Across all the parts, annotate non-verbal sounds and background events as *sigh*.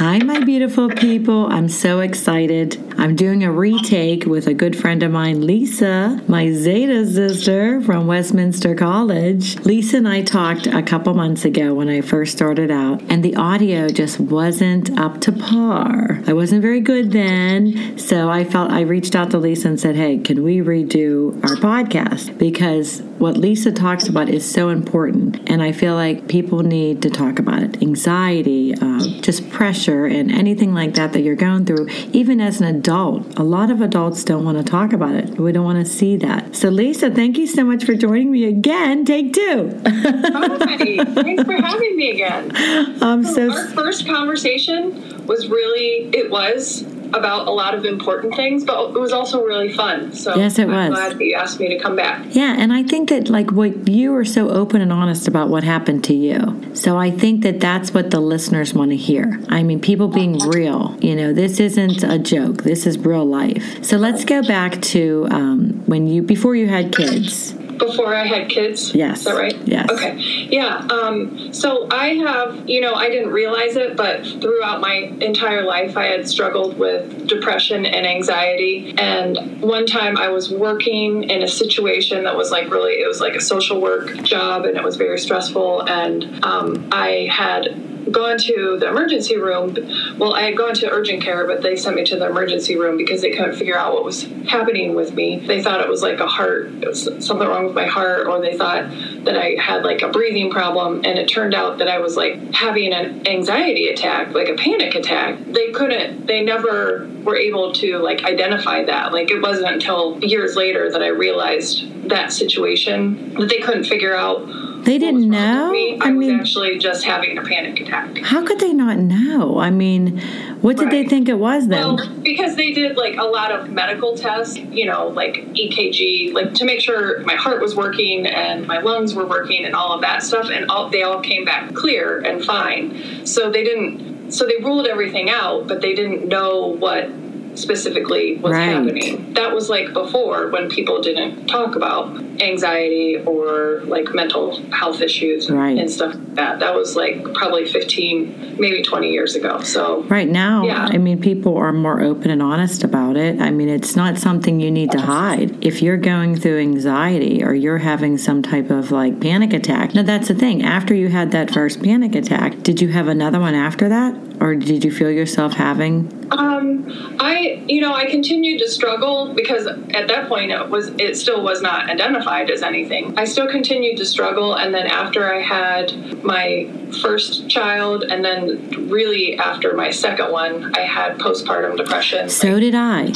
Hi, my beautiful people. I'm so excited. I'm doing a retake with a good friend of mine, Lisa, my Zeta sister from Westminster College. Lisa and I talked a couple months ago when I first started out, and the audio just wasn't up to par. I wasn't very good then, so I felt I reached out to Lisa and said, Hey, can we redo our podcast? Because what Lisa talks about is so important, and I feel like people need to talk about it. Anxiety, uh, just pressure pressure and anything like that that you're going through, even as an adult, a lot of adults don't want to talk about it. We don't want to see that. So, Lisa, thank you so much for joining me again. Take two. Hi, thanks for having me again. *laughs* Um, so, our first conversation was really, it was about a lot of important things, but it was also really fun. So yes, it I'm was. glad you asked me to come back. Yeah, and I think that like what you are so open and honest about what happened to you. So I think that that's what the listeners want to hear. I mean, people being real. You know, this isn't a joke. This is real life. So let's go back to um, when you before you had kids before I had kids. Yes. Is that right? Yes. Okay. Yeah. Um, so I have, you know, I didn't realize it, but throughout my entire life, I had struggled with depression and anxiety. And one time I was working in a situation that was like really, it was like a social work job and it was very stressful. And um, I had gone to the emergency room. Well, I had gone to urgent care, but they sent me to the emergency room because they couldn't figure out what was happening with me. They thought it was like a heart, something wrong with my heart, or they thought that I had like a breathing problem. And it turned out that I was like having an anxiety attack, like a panic attack. They couldn't, they never were able to like identify that. Like it wasn't until years later that I realized that situation that they couldn't figure out they didn't know. I, I, was mean, actually just having a panic attack. How could they not know? I mean, what did right. they think it was then? Well, because they did like a lot of medical tests, you know, like EKG, like to make sure my heart was working and my lungs were working and all of that stuff, and all, they all came back clear and fine. So they didn't. So they ruled everything out, but they didn't know what specifically was right. happening. That was like before when people didn't talk about anxiety or like mental health issues right. and stuff like that. That was like probably 15, maybe 20 years ago. So right now, yeah. I mean, people are more open and honest about it. I mean, it's not something you need to hide. If you're going through anxiety or you're having some type of like panic attack, now that's the thing. After you had that first panic attack, did you have another one after that? Or did you feel yourself having um, I, you know, I continued to struggle because at that point it was, it still was not identified as anything. I still continued to struggle, and then after I had my first child, and then really after my second one, I had postpartum depression. So like, did I.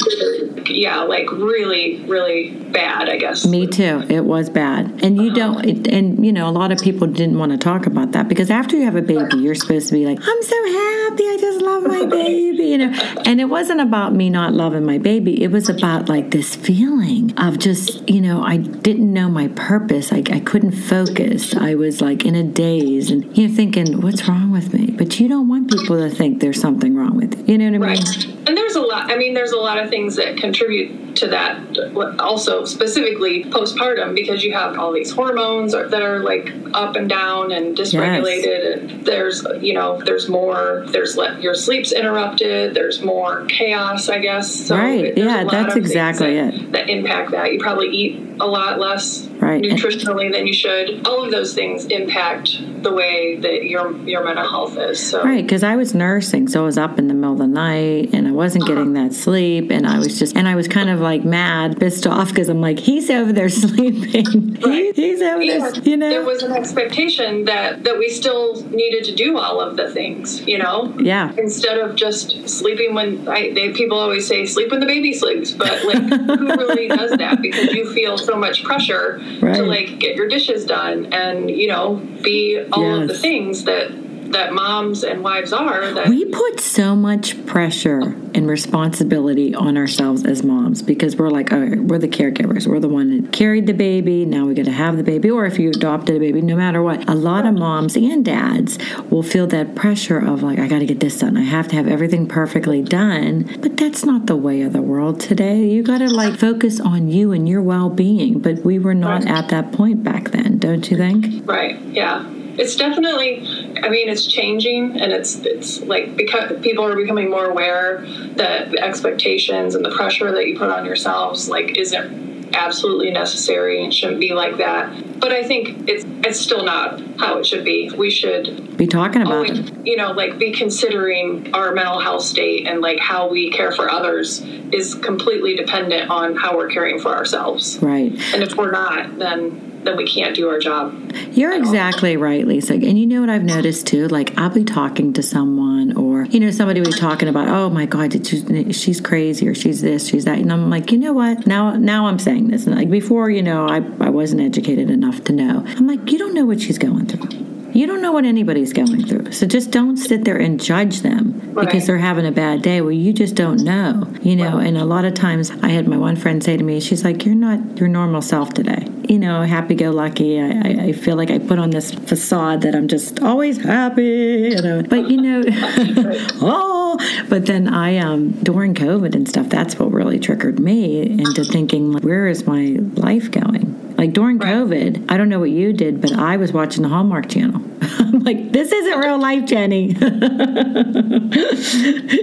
Yeah, like really, really bad. I guess. Me too. It was bad, and you uh-huh. don't. And you know, a lot of people didn't want to talk about that because after you have a baby, you're supposed to be like, "I'm so happy. My baby," you know. And it wasn't about me not loving my baby. It was about like this feeling of just, you know, I didn't know my purpose. I, I couldn't focus. I was like in a daze and you're thinking, what's wrong with me? But you don't want people to think there's something wrong with you. You know what I mean? Right. And there's a lot, I mean, there's a lot of things that contribute to that also specifically postpartum because you have all these hormones that are like up and down and dysregulated yes. and there's you know there's more there's le- your sleep's interrupted there's more chaos i guess so right yeah that's exactly that, it that impact that you probably eat a lot less right. nutritionally than you should. All of those things impact the way that your your mental health is. So Right, because I was nursing, so I was up in the middle of the night and I wasn't getting that sleep, and I was just, and I was kind of like mad, pissed off because I'm like, he's over there *laughs* sleeping, he, he's over Yeah, there, you know. there was an expectation that that we still needed to do all of the things, you know. yeah, Instead of just sleeping when I, they people always say sleep when the baby sleeps, but like who really does that? Because you feel so much pressure Right. to like get your dishes done and you know be all of the things that that moms and wives are. That we put so much pressure and responsibility on ourselves as moms because we're like, oh, we're the caregivers. We're the one that carried the baby. Now we got to have the baby. Or if you adopted a baby, no matter what, a lot of moms and dads will feel that pressure of like, I got to get this done. I have to have everything perfectly done. But that's not the way of the world today. You got to like focus on you and your well being. But we were not Right. at that point back then, don't you think? Right. Yeah. It's definitely. I mean, it's changing, and it's it's like because people are becoming more aware that the expectations and the pressure that you put on yourselves like isn't absolutely necessary and shouldn't be like that. But I think it's it's still not how it should be. We should Be talking about always, it. you know, like be considering our mental health state and like how we care for others is completely dependent on how we're caring for ourselves. Right. And if we're not, then then we can't do our job. You're exactly right, Lisa. And you know what I've noticed too? Like I'll be talking to someone, or you know, somebody will be talking about, oh my God, did you, she's crazy, or she's this, she's that, and I'm like, you know what? Now, now I'm saying this, and like before, you know, I I wasn't educated enough to know. I'm like, you don't know what she's going through. You don't know what anybody's going through. So just don't sit there and judge them because they're having a bad day. Well, you just don't know, you know. And a lot of times I had my one friend say to me, she's like, You're not your normal self today. You know, happy go lucky. I, I, I feel like I put on this facade that I'm just always happy, you know. But, you know, *laughs* *laughs* oh, but then I, um, during COVID and stuff, that's what really triggered me into thinking, like, Where is my life going? Like during COVID, I don't know what you did, but I was watching the Hallmark Channel. *laughs* I'm like, this isn't real life, Jenny. *laughs*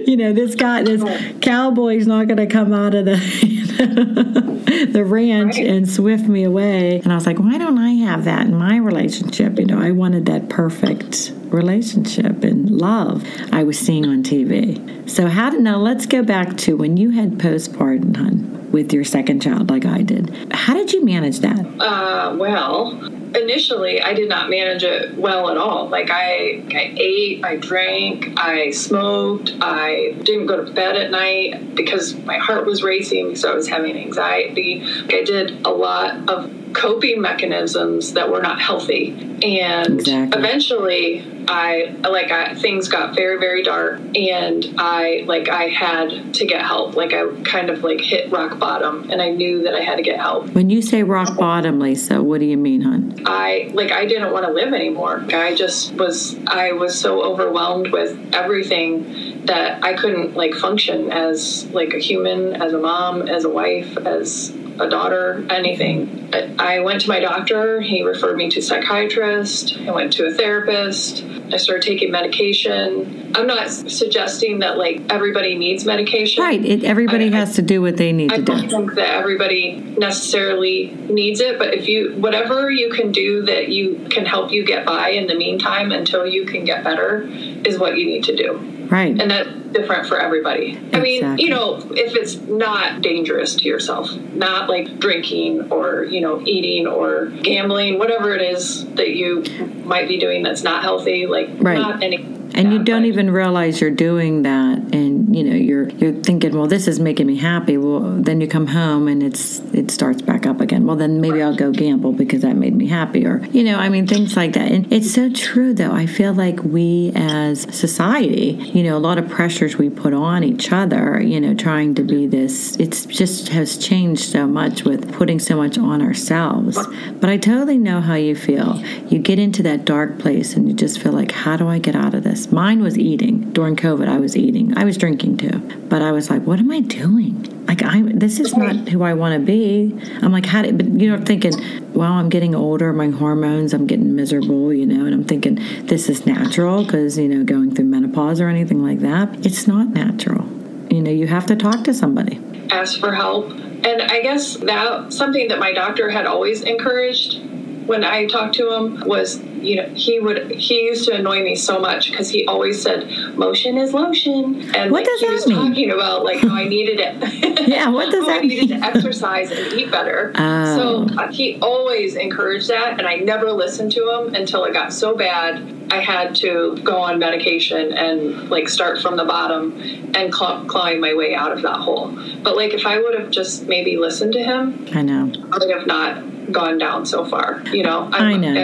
you know, this guy, this cowboy's not going to come out of the *laughs* *laughs* the ranch Right. and swift me away. And I was like, why don't I have that in my relationship? You know, I wanted that perfect relationship and love I was seeing on TV. So how did now? Let's go back to when you had postpartum, with your second child, like I did. How did you manage that? Uh, well, initially I did not manage it well at all. Like I, I ate, I drank, I smoked, I didn't go to bed at night because my heart was racing, so I was having anxiety. I did a lot of coping mechanisms that were not healthy, and Exactly. eventually I like I, things got very very dark, and I like I had to get help. Like I kind of like hit rock bottom, and I knew that I had to get help. When you say rock bottom, Lisa, what do you mean, hun? I like I didn't want to live anymore. I just was I was so overwhelmed with everything that I couldn't like function as like a human, as a mom, as a wife, as a daughter, anything. I I went to my doctor. He referred me to a psychiatrist. I went to a therapist. I started taking medication. I'm not suggesting that like everybody needs medication. Right. It, everybody I- I- has to do what they need I to do. I don't think that everybody necessarily needs it, but if you, whatever you can do that you can help you get by in the meantime until you can get better is what you need to do. Right. And that's different for everybody. I mean, you know, if it's not dangerous to yourself, not like drinking or, you know, eating or gambling, whatever it is that you might be doing that's not healthy, like Right. not any. and you don't even realize you're doing that and you know you're you're thinking well this is making me happy. Well then you come home and it's it starts back up again. Well then maybe i'll go gamble because that made me happy or you know i mean things like that. And it's so true though. I feel like we as society you know a lot of pressures we put on each other you know trying to be this it's just has changed so much with putting so much on ourselves. But i totally know how you feel. You get into that dark place and you just feel like how do i get out of this? Mine was eating. During covid i was eating. I was drinking too but i was like what am i doing? Like i this is not who i want to be. I'm like how do, but you know thinking well i'm getting older my hormones i'm getting miserable you know and i'm thinking this is natural because you know going through menopause or anything like that. It's not natural. You know you have to talk to somebody. Ask for help. And I guess that something that my doctor had always encouraged when I talked to him was, you know, he would he used to annoy me so much because he always said motion is lotion, and What like, does he that was mean? talking about like how I needed it. *laughs* Yeah, what does how *laughs* that I needed mean? to exercise and eat better. Oh. So uh, he always encouraged that, and I never listened to him until it got so bad I had to go on medication and like start from the bottom and claw- clawing my way out of that hole. But like if I would have just maybe listened to him, I know. I would have not gone down so far. You know, I know.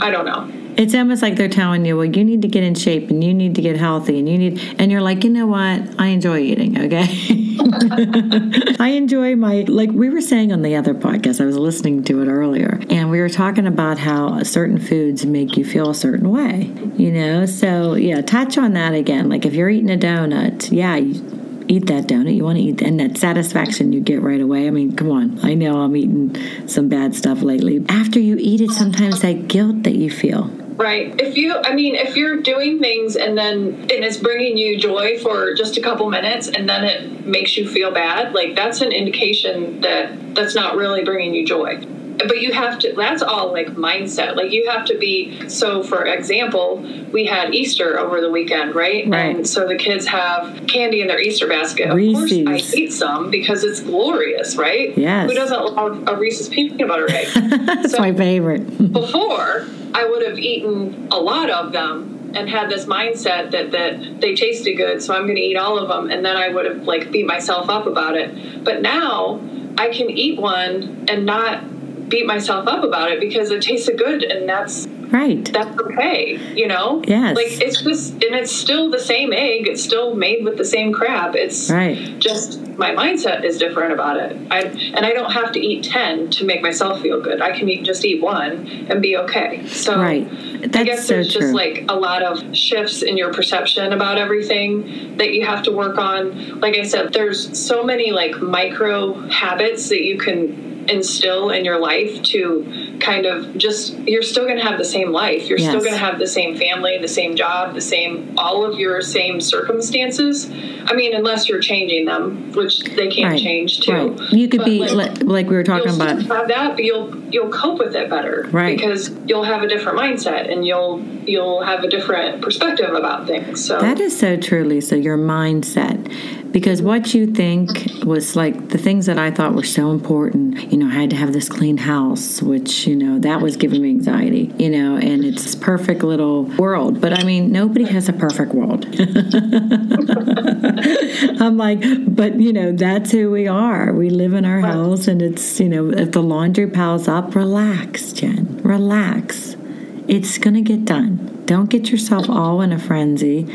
I, I don't know. It's almost like they're telling you, well, you need to get in shape and you need to get healthy and you need, and you're like, you know what? I enjoy eating, okay? *laughs* I enjoy my, like we were saying on the other podcast, I was listening to it earlier, and we were talking about how certain foods make you feel a certain way, you know? So, yeah, touch on that again. Like if you're eating a donut, yeah, you, eat that donut. You want to eat, and that satisfaction you get right away. I mean, come on. I know I'm eating some bad stuff lately. After you eat it, sometimes that guilt that you feel. Right. If you, I mean, if you're doing things and then and it's bringing you joy for just a couple minutes and then it makes you feel bad, like that's an indication that that's not really bringing you joy. But you have to, that's all like mindset. Like you have to be, so for example, we had Easter over the weekend, right? Right. And so the kids have candy in their Easter basket. Of course, I eat some because it's glorious, right? Yes. Who doesn't love a Reese's peanut butter egg? *laughs* That's So- my favorite. *laughs* before I would have eaten a lot of them and had this mindset that that they tasted good, so I'm going to eat all of them, and then I would have like beat myself up about it. But now I can eat one and not beat myself up about it because it tasted good, and that's right. that's okay, you know? Yes. Like it's just and it's still the same egg. It's still made with the same crap. It's Right. just my mindset is different about it. I and I don't have to eat ten to make myself feel good. I can eat just eat one and be okay. So Right. I That's guess so there's true. just like a lot of shifts in your perception about everything that you have to work on. Like I said, there's so many like micro habits that you can instill in your life to kind of just you're still going to have the same life. You're still going to have the same family, the same job, the same all of your same circumstances. I mean, unless you're changing them, which they can't Right. change too. Right. You could But, be like, like, we were talking about. have that, but you'll you'll cope with it better, Right. Because you'll have a different mindset and you'll you'll have a different perspective about things. So That is so true, Lisa, your mindset. Because what you think was like the things that I thought were so important, you know, I had to have this clean house, which, you know, that was giving me anxiety, you know, and it's this perfect little world. But I mean, nobody has a perfect world. *laughs* I'm like, but, you know, that's who we are. We live in our house, and it's, you know, if the laundry piles up, relax, Jen, relax. It's going to get done. Don't get yourself all in a frenzy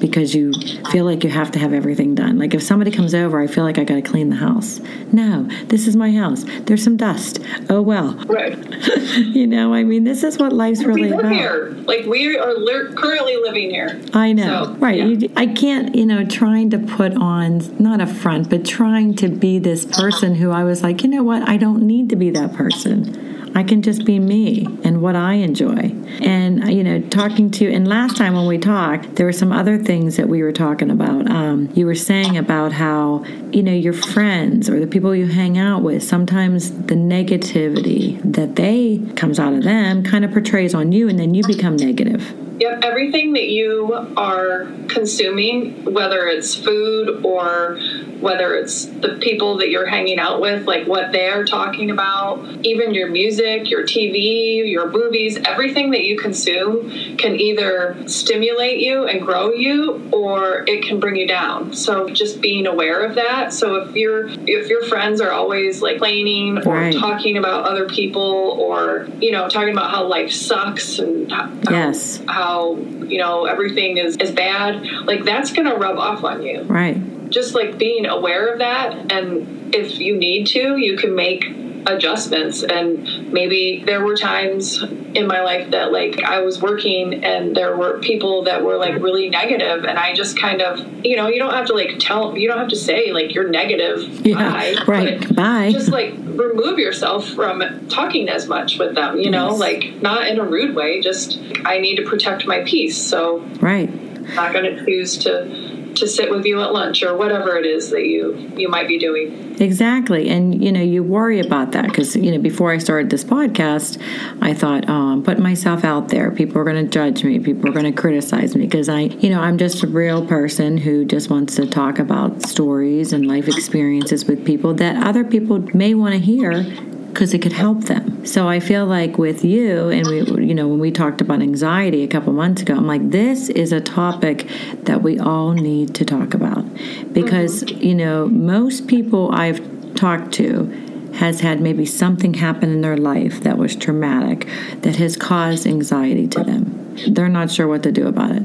because you feel like you have to have everything done. Like if somebody comes over, I feel like I got to clean the house. No, this is my house. There's some dust. Oh well. right. *laughs* You know, I mean, this is what life's we really live about. here, like we are li- currently living here. I know, So, right? yeah. You, I can't, you know, trying to put on not a front, but trying to be this person who I was like, you know what? I don't need to be that person. I can just be me and what I enjoy. And you know, talking to and last time when we talked, there were some other things that we were talking about. Um, you were saying about how you know your friends or the people you hang out with. Sometimes the negativity that they comes out of them kind of portrays on you, and then you become negative. Yep, everything that you are consuming, whether it's food or whether it's the people that you're hanging out with, like what they're talking about, even your music, your TV, your movies, everything that you consume can either stimulate you and grow you or it can bring you down. So just being aware of that. So if you're if your friends are always like complaining or Right. talking about other people or you know talking about how life sucks and how, Yes. how you know everything is, is bad like that's gonna rub off on you Right. just like being aware of that and if you need to you can make adjustments and maybe there were times in my life that like I was working and there were people that were like really negative and I just kind of you know you don't have to like tell you don't have to say like you're negative Yeah, bye, right. Bye. just like remove yourself from talking as much with them you know Yes. like not in a rude way just I need to protect my peace so Right. not going to choose to to sit with you at lunch or whatever it is that you you might be doing. Exactly. And you know, you worry about that because you know, before I started this podcast, I thought, um, "Oh, I'm putting myself out there. People are going to judge me. People are going to criticize me because I, you know, I'm just a real person who just wants to talk about stories and life experiences with people that other people may want to hear because it could help them. So I feel like with you, and we, you know, when we talked about anxiety a couple months ago, I'm like, this is a topic that we all need to talk about because, mm-hmm. you know, most people I've talked to has had maybe something happen in their life that was traumatic that has caused anxiety to them. They're not sure what to do about it.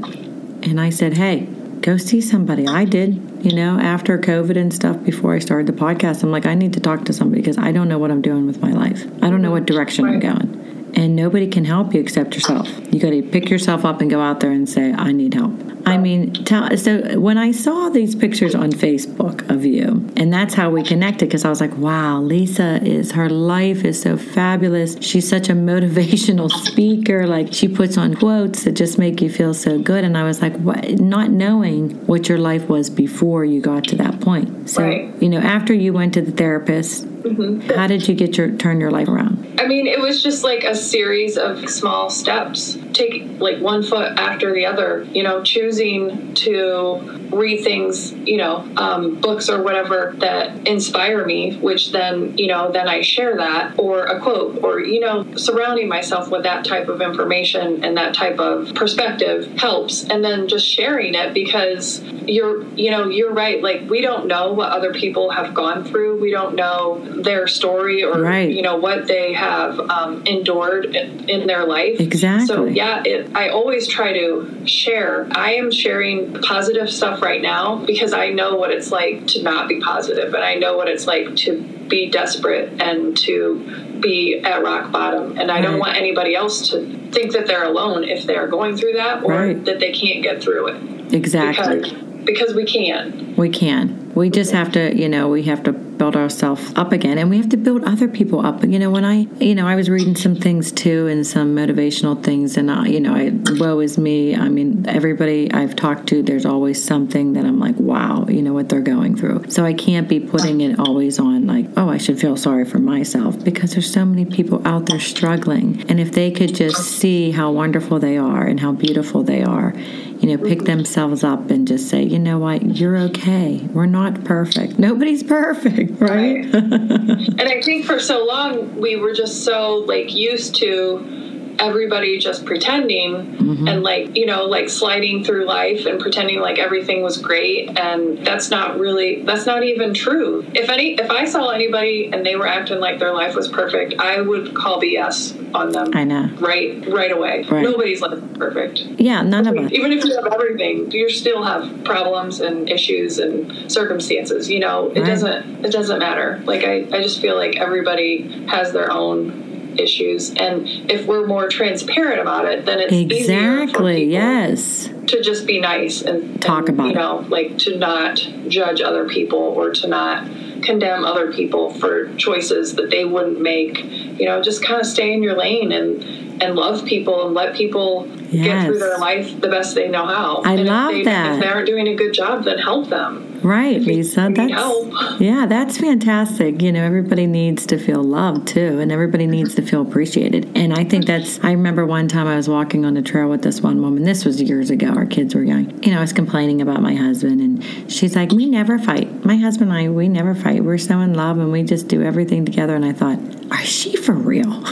And I said, hey, go see somebody. I did, you know, after COVID and stuff before I started the podcast. I'm like, I need to talk to somebody because I don't know what I'm doing with my life. I don't know what direction right. I'm going. And nobody can help you except yourself. You got to pick yourself up and go out there and say, I need help. I mean, tell, so when I saw these pictures on Facebook of you, and that's how we connected, because I was like, wow, Lisa is, her life is so fabulous. She's such a *laughs* motivational speaker. Like, she puts on quotes that just make you feel so good. And I was like, what? Not knowing what your life was before you got to that point. So, right. you know, after you went to the therapist, Mm-hmm. How did you get your turn your life around? I mean, it was just like a series of small steps. Take like one foot after the other. You know, choosing to read things, you know, um, books or whatever that inspire me, which then, you know, then I share that or a quote or, you know, surrounding myself with that type of information and that type of perspective helps. And then just sharing it because you're, you know, you're right. Like, we don't know what other people have gone through. We don't know their story or, right. you know, what they have um, endured in, in, their life. Exactly. So, yeah, it, I always try to share. I am sharing positive stuff right now because I know what it's like to not be positive and I know what it's like to be desperate and to be at rock bottom. And I right. don't want anybody else to think that they're alone if they're going through that or right. that they can't get through it. Exactly. Because, because we can. We can. We just have to, you know, we have to build ourselves up again and we have to build other people up. You know when i you know i was reading some things too and some motivational things and I, you know I, woe is me. I mean everybody i've talked to there's always something that i'm like wow you know what they're going through. So i can't be putting it always on like oh i should feel sorry for myself because there's so many people out there struggling. And if they could just see how wonderful they are and how beautiful they are you know, pick themselves up and just say, you know what, you're okay. We're not perfect. Nobody's perfect, right? right. *laughs* and I think for so long we were just so like used to everybody just pretending mm-hmm. and like you know like sliding through life and pretending like everything was great and that's not really that's not even true. If any if i saw anybody and they were acting like their life was perfect i would call bs on them i know. right right away. Right. nobody's life is perfect. Yeah none of us. even if you have everything you still have problems and issues and circumstances you know? It right. doesn't it doesn't matter. Like I, I just feel like everybody has their own issues. And if we're more transparent about it, then it's exactly yes to just be nice and talk and, about you know, it. like to not judge other people or to not condemn other people for choices that they wouldn't make. You know, just kind of stay in your lane and and love people and let people yes. get through their life the best they know how. I and love if they, that. If they aren't doing a good job, then help them. Right, Lisa. That's yeah, that's fantastic. You know, everybody needs to feel loved too, and everybody needs to feel appreciated. And I think that's. I remember one time I was walking on the trail with this one woman. This was years ago. Our kids were young. You know, I was complaining about my husband, and she's like, "We never fight. My husband and I, we never fight. We're so in love, and we just do everything together." And I thought, "Is she for real?" *laughs*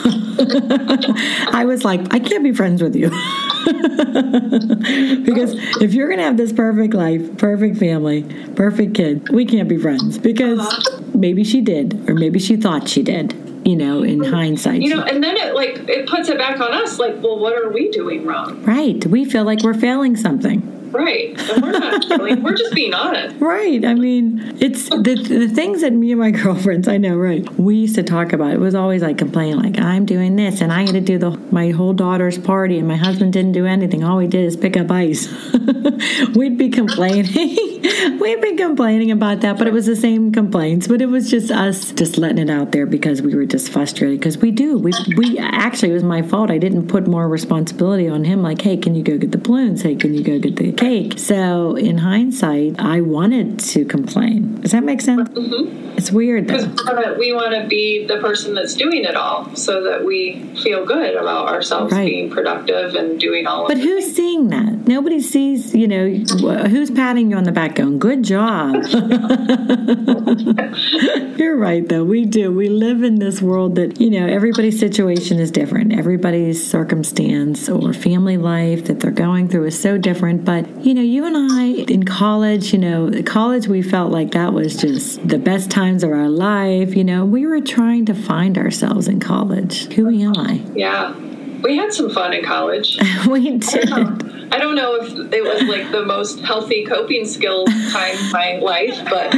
I was like, "I can't be friends with you." *laughs* because if you're going to have this perfect life, perfect family, perfect kid, we can't be friends because maybe she did, or maybe she thought she did. You know, in hindsight, you know, and then it like it puts it back on us. Like, well, what are we doing wrong? Right. We feel like we're failing something. Right. And we're not we're just being honest. Right. I mean, it's the, the things that me and my *laughs* girlfriends, I know, right, we used to talk about. It was always like complaining, like, I'm doing this and I had to do the my whole daughter's party and my husband didn't do anything. All we did is pick up ice. *laughs* We'd be complaining. *laughs* We'd be complaining about that, but it was the same complaints. But it was just us just letting it out there because we were just frustrated because we do. We, we actually, it was my fault. I didn't put more responsibility on him, like, hey, can you go get the balloons? Hey, can you go get the cake. So in hindsight, I wanted to complain. Does that make sense? Mm-hmm. It's weird though. Because we want to be the person that's doing it all so that we feel good about ourselves Right. being productive and doing all But who's seeing that? Nobody sees, you know, who's patting you on the back going, good job. *laughs* You're right, though. We do. We live in this world that, you know, everybody's situation is different. Everybody's circumstance or family life that they're going through is so different. But, you know, you and I in college, you know, college, we felt like that was just the best times of our life. You know, we were trying to find ourselves in college. Who am I? Yeah. We had some fun in college. *laughs* we did. I don't know if it was like the most healthy coping skill time of my life, but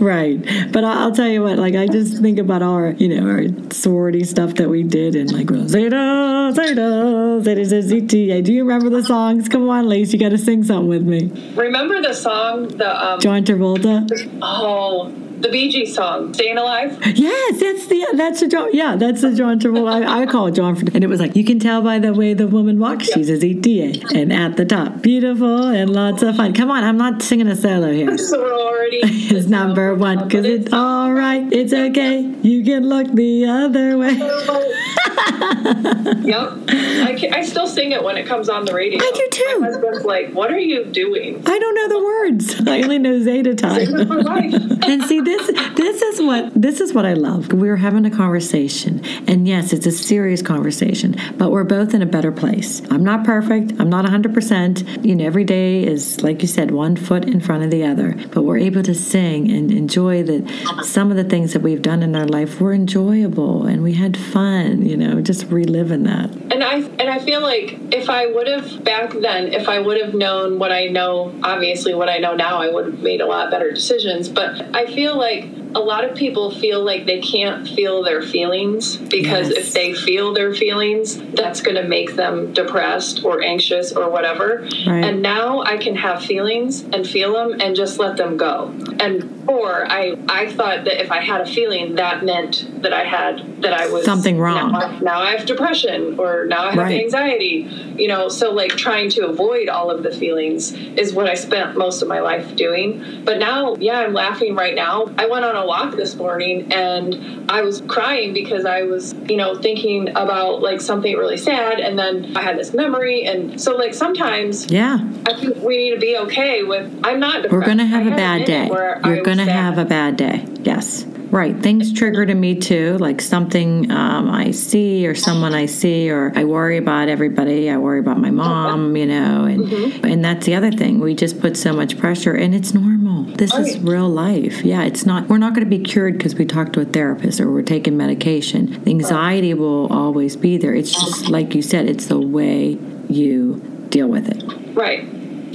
Right. But I'll tell you what, like, I just think about our, you know, our sorority stuff that we did and like, Zeta, Zeta, Zeta, Zeta, Zeta. Do you remember the songs? Come on, Lise, you got to sing something with me. remember the song, the, um, John Travolta? oh, the Bee Gees song, Staying Alive? Yes, that's the, that's the John, yeah, that's the John Travolta. I, I call it John, and it was like, you can tell by the way the woman walks, she's a ZTA. And at the top, beautiful and lots of fun. Come on, I'm not singing a solo here. *laughs* Sorority. *laughs* It's number one because it's all right. It's okay. You can look the other way. *laughs* yep. I, can, I still sing it when it comes on the radio. I do too. My husband's like, what are you doing? I don't know the words. *laughs* I only know Zeta time. *laughs* and see this this is what this is what I love. We're having a conversation. And yes, it's a serious conversation, but we're both in a better place. I'm not perfect. I'm not 100%. You know, every day is like you said, one foot in front of the other. But we're able to sing and enjoy that some of the things that we've done in our life were enjoyable and we had fun, you know, just reliving that. And I and I feel like if I would have back then, if I would have known what I know, obviously what I know now, I would have made a lot better decisions. But I feel like a lot of people feel like they can't feel their feelings because Yes. if they feel their feelings, that's going to make them depressed or anxious or whatever. Right. And now I can have feelings and feel them and just let them go. And or I I thought that if I had a feeling, that meant that I had that I was Something wrong. Now, now I have depression or now I have Right. anxiety. You know, so like trying to avoid all of the feelings is what I spent most of my life doing. But now, yeah, I'm laughing right now. I went on a walk this morning and I was crying because I was, you know, thinking about like something really sad and then I had this memory and so like sometimes Yeah. I think we need to be okay with I'm not depressed. We're going to have I a bad day. You're going to have a bad day. Yes. Right. Things trigger to me too, like something um, I see or someone I see, or I worry about everybody. I worry about my mom, you know, and Mm-hmm. and that's the other thing. We just put so much pressure, and it's normal. This is real life. Yeah, it's not. We're not going to be cured because we talked to a therapist or we're taking medication. The anxiety will always be there. It's just like you said. It's the way you deal with it. Right.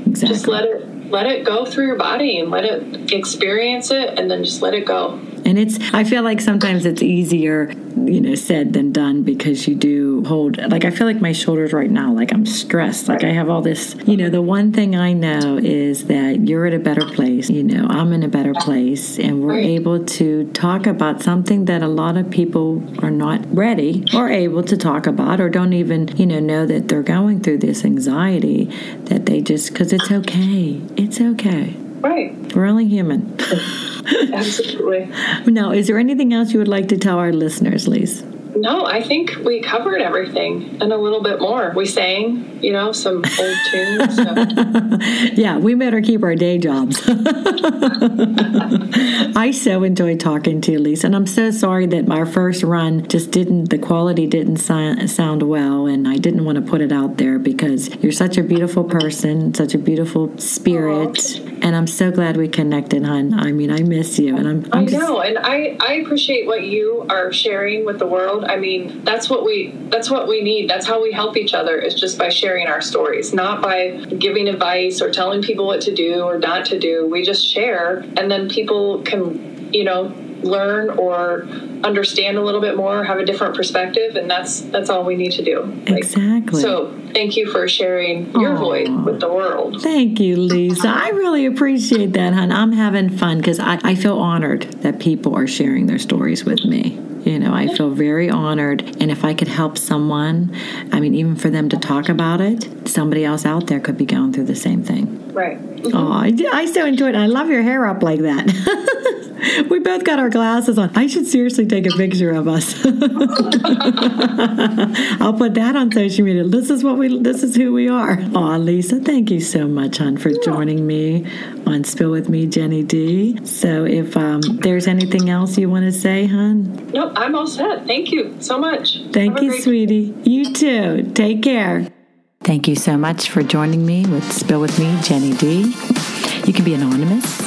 Exactly. Just let it let it go through your body and let it experience it and then just let it go. And it's, I feel like sometimes it's easier, you know, said than done because you do hold, like, I feel like my shoulders right now, like I'm stressed. Like I have all this, you know, the one thing I know is that you're at a better place, you know, I'm in a better place, and we're able to talk about something that a lot of people are not ready or able to talk about or don't even, you know, know that they're going through this anxiety that they just, because it's okay. It's okay. Right. We're only human. *laughs* Absolutely. Now, is there anything else you would like to tell our listeners, Lise? No, I think we covered everything and a little bit more. We sang, you know, some old tunes. So. *laughs* Yeah, we better keep our day jobs. *laughs* I so enjoyed talking to you, Lisa, and I'm so sorry that our first run just didn't, the quality didn't sound well, and I didn't want to put it out there because you're such a beautiful person, such a beautiful spirit, and I'm so glad we connected, hon. I mean, I miss you, and I'm, I'm I just, know, and I, I appreciate what you are sharing with the world. I mean, that's what we that's what we need. That's how we help each other is just by sharing our stories, not by giving advice or telling people what to do or not to do. We just share, and then people can, you know, learn or understand a little bit more, have a different perspective, and that's that's all we need to do. Like, Exactly. So, thank you for sharing your Aw. voice with the world. Thank you, Lisa. I really appreciate that, hon. I'm having fun because I, I feel honored that people are sharing their stories with me. You know, I feel very honored. And if I could help someone, I mean, even for them to talk about it, somebody else out there could be going through the same thing. Right. Oh, I, I so enjoyed it. I love your hair up like that. *laughs* *laughs* we both got our glasses on. I should seriously take a picture of us. *laughs* I'll put that on social media. This is what we. This is who we are. Oh, Lisa, thank you so much, hon, for joining me on Spill with Me, Jenny D. So, if um, there's anything else you want to say, hon, Nope, I'm all set. Thank you so much. thank Have you, great- sweetie. You too. Take care. Thank you so much for joining me with Spill with Me, Jenny D. You can be anonymous,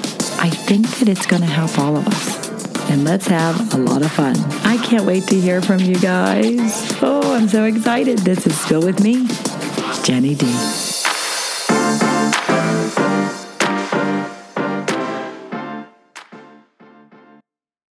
I think that it's going to help all of us. And let's have a lot of fun. I can't wait to hear from you guys. Oh, I'm so excited. This is Spill With Me, Jenny D.